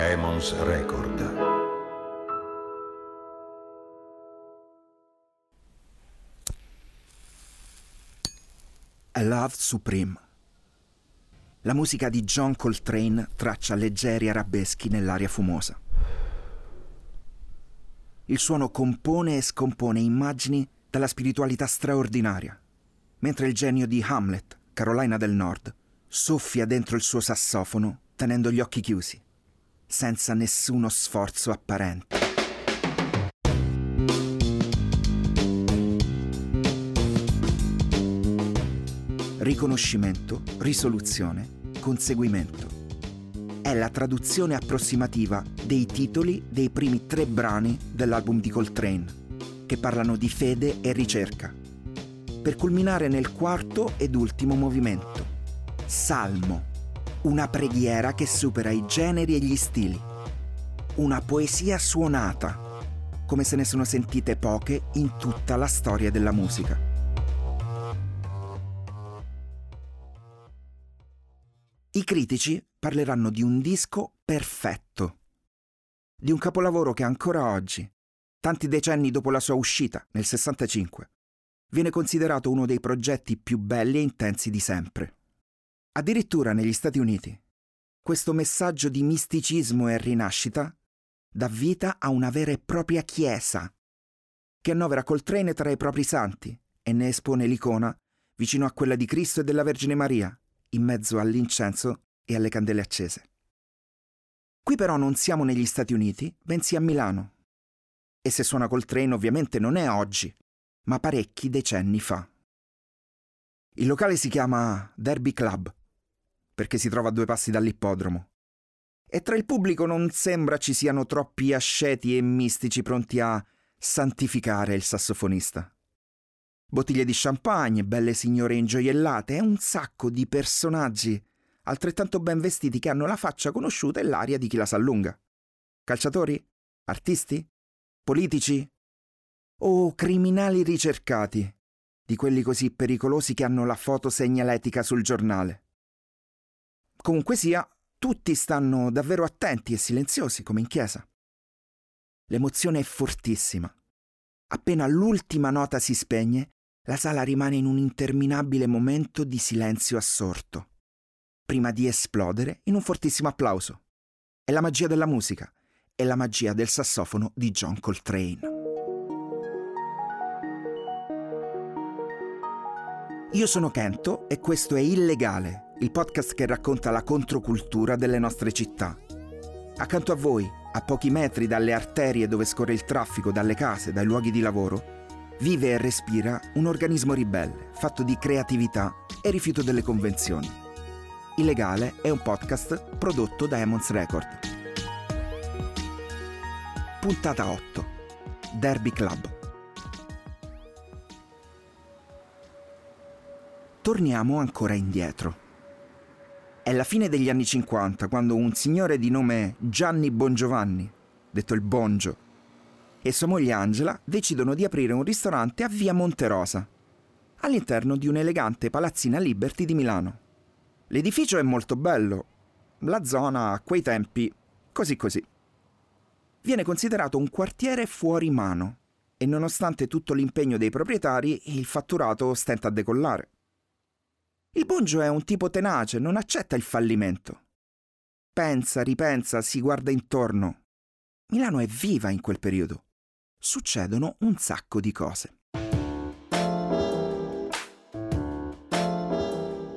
Emons Record. Love Supreme. La musica di John Coltrane traccia leggeri arabeschi nell'aria fumosa. Il suono compone e scompone immagini dalla spiritualità straordinaria, mentre il genio di Hamlet, Carolina del Nord, soffia dentro il suo sassofono tenendo gli occhi chiusi, senza nessuno sforzo apparente. Riconoscimento, risoluzione, conseguimento. È la traduzione approssimativa dei titoli dei primi tre brani dell'album di Coltrane, che parlano di fede e ricerca, per culminare nel quarto ed ultimo movimento, Salmo, una preghiera che supera i generi e gli stili, una poesia suonata, come se ne sono sentite poche in tutta la storia della musica. I critici parleranno di un disco perfetto, di un capolavoro che ancora oggi, tanti decenni dopo la sua uscita, nel 65, viene considerato uno dei progetti più belli e intensi di sempre. Addirittura negli Stati Uniti, questo messaggio di misticismo e rinascita dà vita a una vera e propria chiesa, che annovera Coltrane tra i propri santi e ne espone l'icona vicino a quella di Cristo e della Vergine Maria, in mezzo all'incenso e alle candele accese. Qui però non siamo negli Stati Uniti, bensì a Milano. E se suona Coltrane ovviamente non è oggi, ma parecchi decenni fa. Il locale si chiama Derby Club, perché si trova a due passi dall'ippodromo. E tra il pubblico non sembra ci siano troppi asceti e mistici pronti a santificare il sassofonista bottiglie di champagne, belle signore ingioiellate e un sacco di personaggi altrettanto ben vestiti che hanno la faccia conosciuta e l'aria di chi la sa lunga. Calciatori? Artisti? Politici? O criminali ricercati, di quelli così pericolosi che hanno la foto segnaletica sul giornale. Comunque sia, tutti stanno davvero attenti e silenziosi, come in chiesa. L'emozione è fortissima. Appena l'ultima nota si spegne, la sala rimane in un interminabile momento di silenzio assorto, prima di esplodere in un fortissimo applauso. È la magia della musica, è la magia del sassofono di John Coltrane. Io sono Kento e questo è Illegale, il podcast che racconta la controcultura delle nostre città. Accanto a voi, a pochi metri dalle arterie dove scorre il traffico, dalle case, dai luoghi di lavoro, vive e respira un organismo ribelle, fatto di creatività e rifiuto delle convenzioni. Illegale è un podcast prodotto da Emons Record. Puntata 8. Derby Club. Torniamo ancora indietro. È la fine degli anni 50 quando un signore di nome Gianni Bongiovanni, detto il Bongio, e sua moglie Angela decidono di aprire un ristorante a via Monterosa, all'interno di un'elegante palazzina Liberty di Milano. L'edificio è molto bello, la zona a quei tempi così così. Viene considerato un quartiere fuori mano e nonostante tutto l'impegno dei proprietari il fatturato stenta a decollare. Il Bongio è un tipo tenace, non accetta il fallimento. Pensa, ripensa, si guarda intorno. Milano è viva in quel periodo succedono un sacco di cose.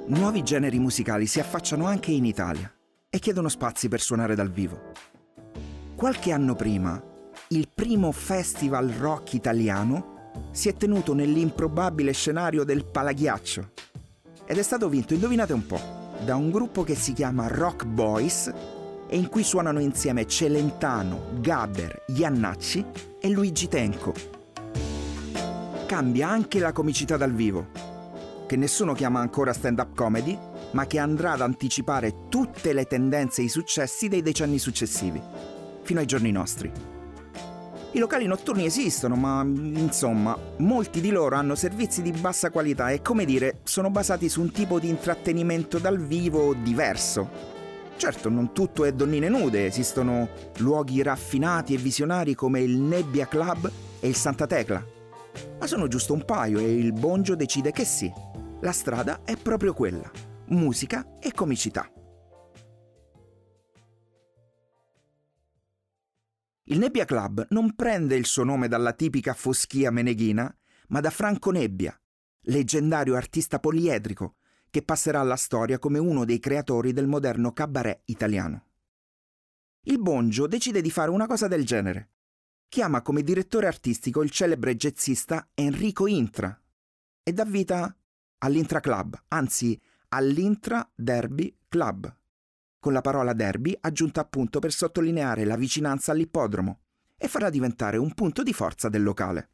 Nuovi generi musicali si affacciano anche in Italia e chiedono spazi per suonare dal vivo. Qualche anno prima, il primo festival rock italiano si è tenuto nell'improbabile scenario del Palaghiaccio ed è stato vinto, indovinate un po', da un gruppo che si chiama Rock Boys e in cui suonano insieme Celentano, Gabber, Iannacci e Luigi Tenco. Cambia anche la comicità dal vivo, che nessuno chiama ancora stand-up comedy, ma che andrà ad anticipare tutte le tendenze e i successi dei decenni successivi, fino ai giorni nostri. I locali notturni esistono, ma insomma, molti di loro hanno servizi di bassa qualità e, come dire, sono basati su un tipo di intrattenimento dal vivo diverso, Certo, non tutto è donnine nude, esistono luoghi raffinati e visionari come il Nebbia Club e il Santa Tecla. Ma sono giusto un paio e il Bongio decide che sì, la strada è proprio quella, musica e comicità. Il Nebbia Club non prende il suo nome dalla tipica foschia meneghina, ma da Franco Nebbia, leggendario artista poliedrico che passerà alla storia come uno dei creatori del moderno cabaret italiano. Il Bongio decide di fare una cosa del genere. Chiama come direttore artistico il celebre jazzista Enrico Intra e dà vita all'Intra Club, anzi all'Intra Derby Club, con la parola derby aggiunta appunto per sottolineare la vicinanza all'ippodromo e farà diventare un punto di forza del locale.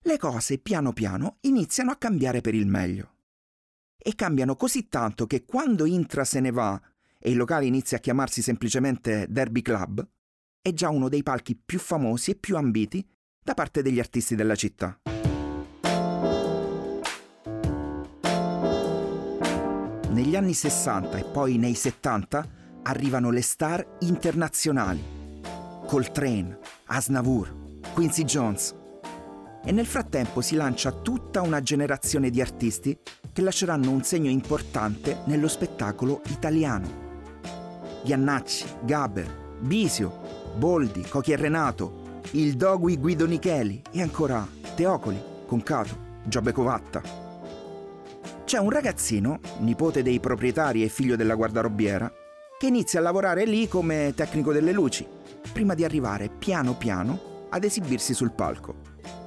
Le cose piano piano iniziano a cambiare per il meglio e cambiano così tanto che quando Intra se ne va e il locale inizia a chiamarsi semplicemente Derby Club, è già uno dei palchi più famosi e più ambiti da parte degli artisti della città. Negli anni 60 e poi nei 70 arrivano le star internazionali. Coltrane, Asnavour, Quincy Jones. E nel frattempo si lancia tutta una generazione di artisti che lasceranno un segno importante nello spettacolo italiano. Giannacci, Gaber, Bisio, Boldi, Cochi e Renato, il Dogui Guido Nicheli e ancora Teocoli, Concato, Giobbe Covatta. C'è un ragazzino, nipote dei proprietari e figlio della guardarobiera, che inizia a lavorare lì come tecnico delle luci, prima di arrivare piano piano ad esibirsi sul palco.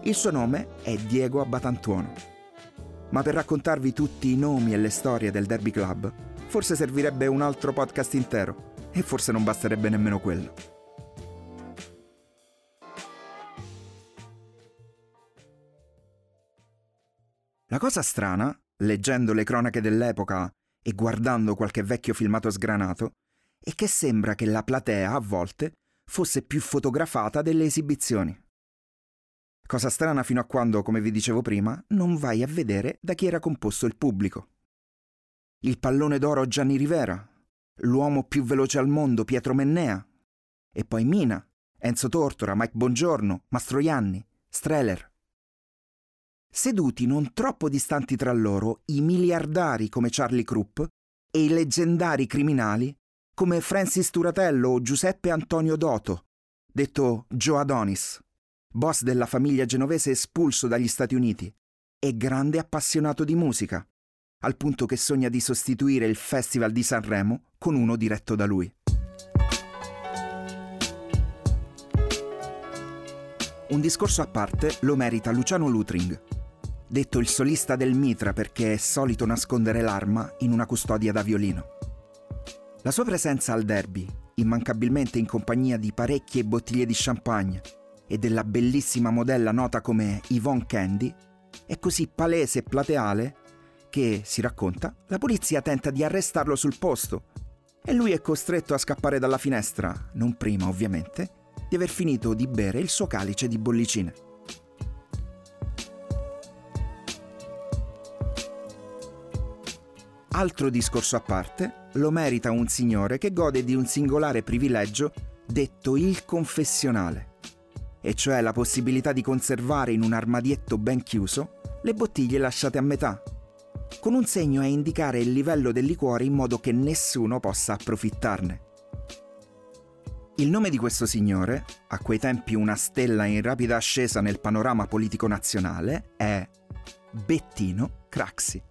Il suo nome è Diego Abbatantuono ma per raccontarvi tutti i nomi e le storie del Derby Club, forse servirebbe un altro podcast intero, e forse non basterebbe nemmeno quello. La cosa strana, leggendo le cronache dell'epoca e guardando qualche vecchio filmato sgranato, è che sembra che la platea a volte fosse più fotografata delle esibizioni. Cosa strana fino a quando, come vi dicevo prima, non vai a vedere da chi era composto il pubblico. Il pallone d'oro Gianni Rivera, l'uomo più veloce al mondo Pietro Mennea, e poi Mina, Enzo Tortora, Mike Bongiorno, Mastroianni, Streller. Seduti non troppo distanti tra loro i miliardari come Charlie Krupp e i leggendari criminali come Francis Turatello o Giuseppe Antonio Doto, detto Joe Adonis boss della famiglia genovese espulso dagli Stati Uniti, e grande appassionato di musica, al punto che sogna di sostituire il Festival di Sanremo con uno diretto da lui. Un discorso a parte lo merita Luciano Lutring, detto il solista del Mitra perché è solito nascondere l'arma in una custodia da violino. La sua presenza al derby, immancabilmente in compagnia di parecchie bottiglie di champagne, e della bellissima modella nota come Yvonne Candy è così palese e plateale che, si racconta, la polizia tenta di arrestarlo sul posto e lui è costretto a scappare dalla finestra, non prima ovviamente, di aver finito di bere il suo calice di bollicine. Altro discorso a parte lo merita un signore che gode di un singolare privilegio detto il confessionale e cioè la possibilità di conservare in un armadietto ben chiuso le bottiglie lasciate a metà, con un segno a indicare il livello del liquore in modo che nessuno possa approfittarne. Il nome di questo signore, a quei tempi una stella in rapida ascesa nel panorama politico nazionale, è Bettino Craxi.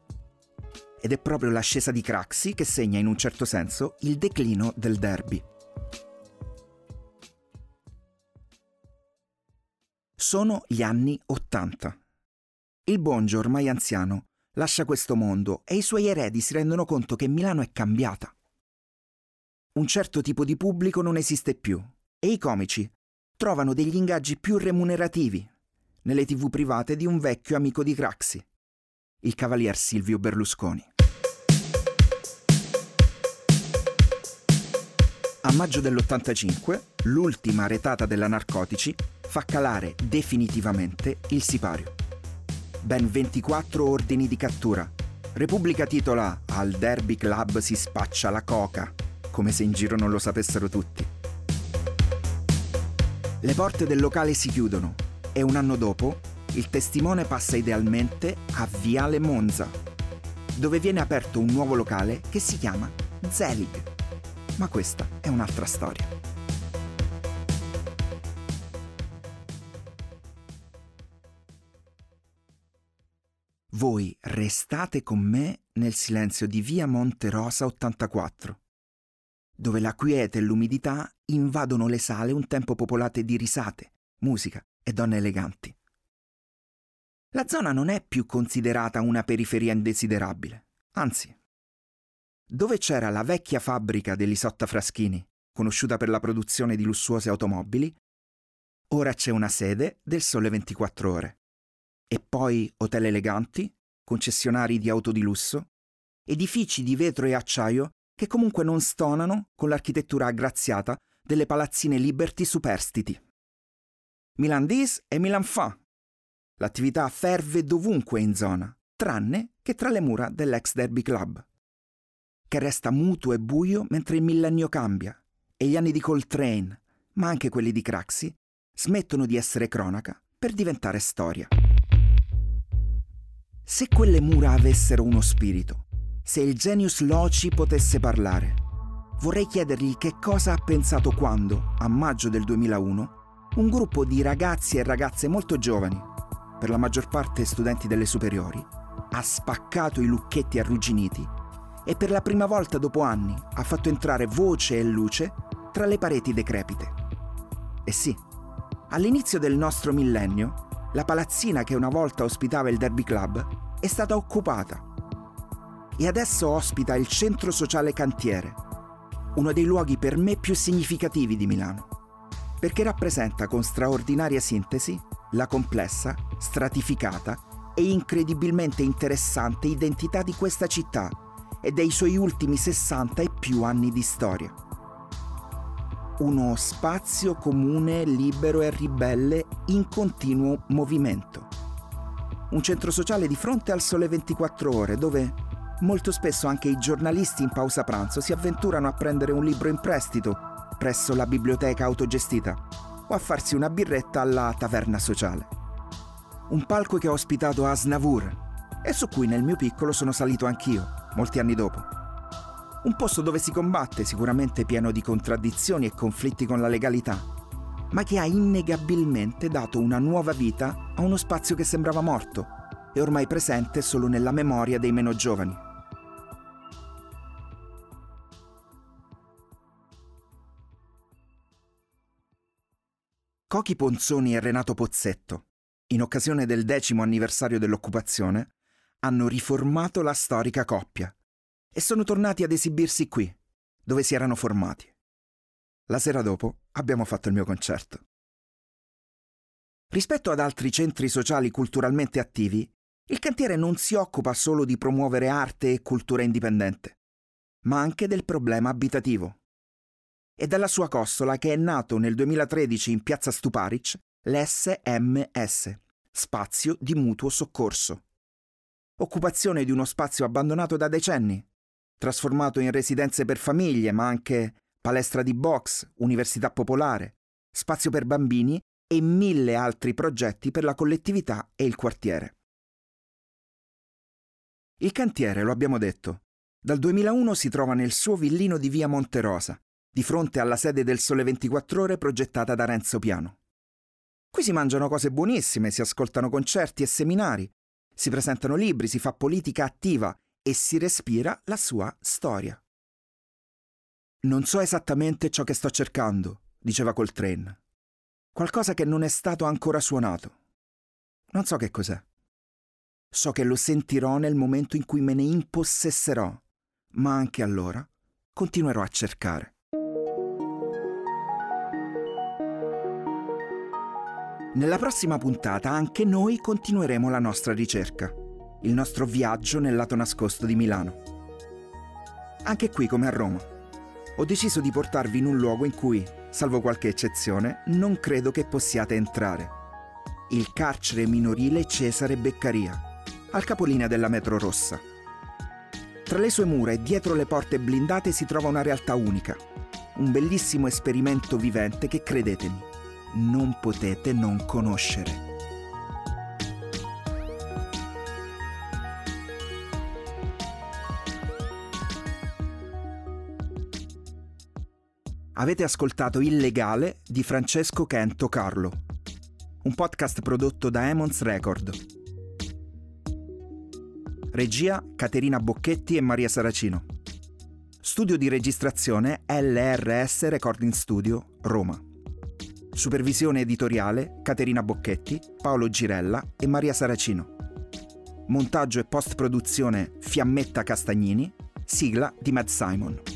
Ed è proprio l'ascesa di Craxi che segna in un certo senso il declino del derby. Sono gli anni Ottanta. Il Bongio, ormai anziano, lascia questo mondo e i suoi eredi si rendono conto che Milano è cambiata. Un certo tipo di pubblico non esiste più e i comici trovano degli ingaggi più remunerativi nelle tv private di un vecchio amico di Craxi, il cavalier Silvio Berlusconi. A maggio dell'85, l'ultima retata della Narcotici fa calare definitivamente il sipario. Ben 24 ordini di cattura, Repubblica titola Al Derby Club si spaccia la coca, come se in giro non lo sapessero tutti. Le porte del locale si chiudono e un anno dopo il testimone passa idealmente a Viale Monza, dove viene aperto un nuovo locale che si chiama Zelig. Ma questa è un'altra storia. Voi restate con me nel silenzio di via Monte Rosa 84, dove la quiete e l'umidità invadono le sale un tempo popolate di risate, musica e donne eleganti. La zona non è più considerata una periferia indesiderabile, anzi. Dove c'era la vecchia fabbrica dell'Isotta Fraschini, conosciuta per la produzione di lussuose automobili, ora c'è una sede del Sole 24 ore. E poi hotel eleganti, concessionari di auto di lusso, edifici di vetro e acciaio che comunque non stonano con l'architettura aggraziata delle palazzine Liberty superstiti. Milan dis e Milan fa, L'attività ferve dovunque in zona, tranne che tra le mura dell'ex Derby Club, che resta muto e buio mentre il millennio cambia e gli anni di Coltrane, ma anche quelli di Craxi, smettono di essere cronaca per diventare storia. Se quelle mura avessero uno spirito, se il genius loci potesse parlare, vorrei chiedergli che cosa ha pensato quando, a maggio del 2001, un gruppo di ragazzi e ragazze molto giovani, per la maggior parte studenti delle superiori, ha spaccato i lucchetti arrugginiti e per la prima volta dopo anni ha fatto entrare voce e luce tra le pareti decrepite. E sì, all'inizio del nostro millennio, la palazzina che una volta ospitava il Derby Club è stata occupata e adesso ospita il centro sociale Cantiere, uno dei luoghi per me più significativi di Milano, perché rappresenta con straordinaria sintesi la complessa, stratificata e incredibilmente interessante identità di questa città e dei suoi ultimi 60 e più anni di storia. Uno spazio comune, libero e ribelle in continuo movimento. Un centro sociale di fronte al sole 24 ore dove molto spesso anche i giornalisti in pausa pranzo si avventurano a prendere un libro in prestito presso la biblioteca autogestita o a farsi una birretta alla taverna sociale. Un palco che ha ospitato Asnavour e su cui nel mio piccolo sono salito anch'io, molti anni dopo. Un posto dove si combatte, sicuramente pieno di contraddizioni e conflitti con la legalità, ma che ha innegabilmente dato una nuova vita a uno spazio che sembrava morto e ormai presente solo nella memoria dei meno giovani. Cochi Ponzoni e Renato Pozzetto, in occasione del decimo anniversario dell'occupazione, hanno riformato la storica coppia e sono tornati ad esibirsi qui, dove si erano formati. La sera dopo abbiamo fatto il mio concerto. Rispetto ad altri centri sociali culturalmente attivi, il cantiere non si occupa solo di promuovere arte e cultura indipendente, ma anche del problema abitativo e dalla sua costola che è nato nel 2013 in piazza Stuparic l'SMS, Spazio di Mutuo Soccorso. Occupazione di uno spazio abbandonato da decenni, trasformato in residenze per famiglie, ma anche palestra di box, università popolare, spazio per bambini e mille altri progetti per la collettività e il quartiere. Il cantiere, lo abbiamo detto, dal 2001 si trova nel suo villino di via Monterosa, di fronte alla sede del Sole 24 Ore progettata da Renzo Piano. Qui si mangiano cose buonissime, si ascoltano concerti e seminari, si presentano libri, si fa politica attiva e si respira la sua storia. Non so esattamente ciò che sto cercando, diceva Coltrane. Qualcosa che non è stato ancora suonato. Non so che cos'è. So che lo sentirò nel momento in cui me ne impossesserò, ma anche allora continuerò a cercare. Nella prossima puntata anche noi continueremo la nostra ricerca, il nostro viaggio nel lato nascosto di Milano. Anche qui come a Roma. Ho deciso di portarvi in un luogo in cui, salvo qualche eccezione, non credo che possiate entrare. Il carcere minorile Cesare Beccaria, al capolinea della metro rossa. Tra le sue mura e dietro le porte blindate si trova una realtà unica, un bellissimo esperimento vivente che, credetemi, non potete non conoscere. Avete ascoltato Illegale di Francesco Kento Carlo, un podcast prodotto da Emons Record. Regia Caterina Bocchetti e Maria Saracino. Studio di registrazione LRS Recording Studio, Roma. Supervisione editoriale Caterina Bocchetti, Paolo Girella e Maria Saracino. Montaggio e post-produzione Fiammetta Castagnini, sigla di Matt Simon.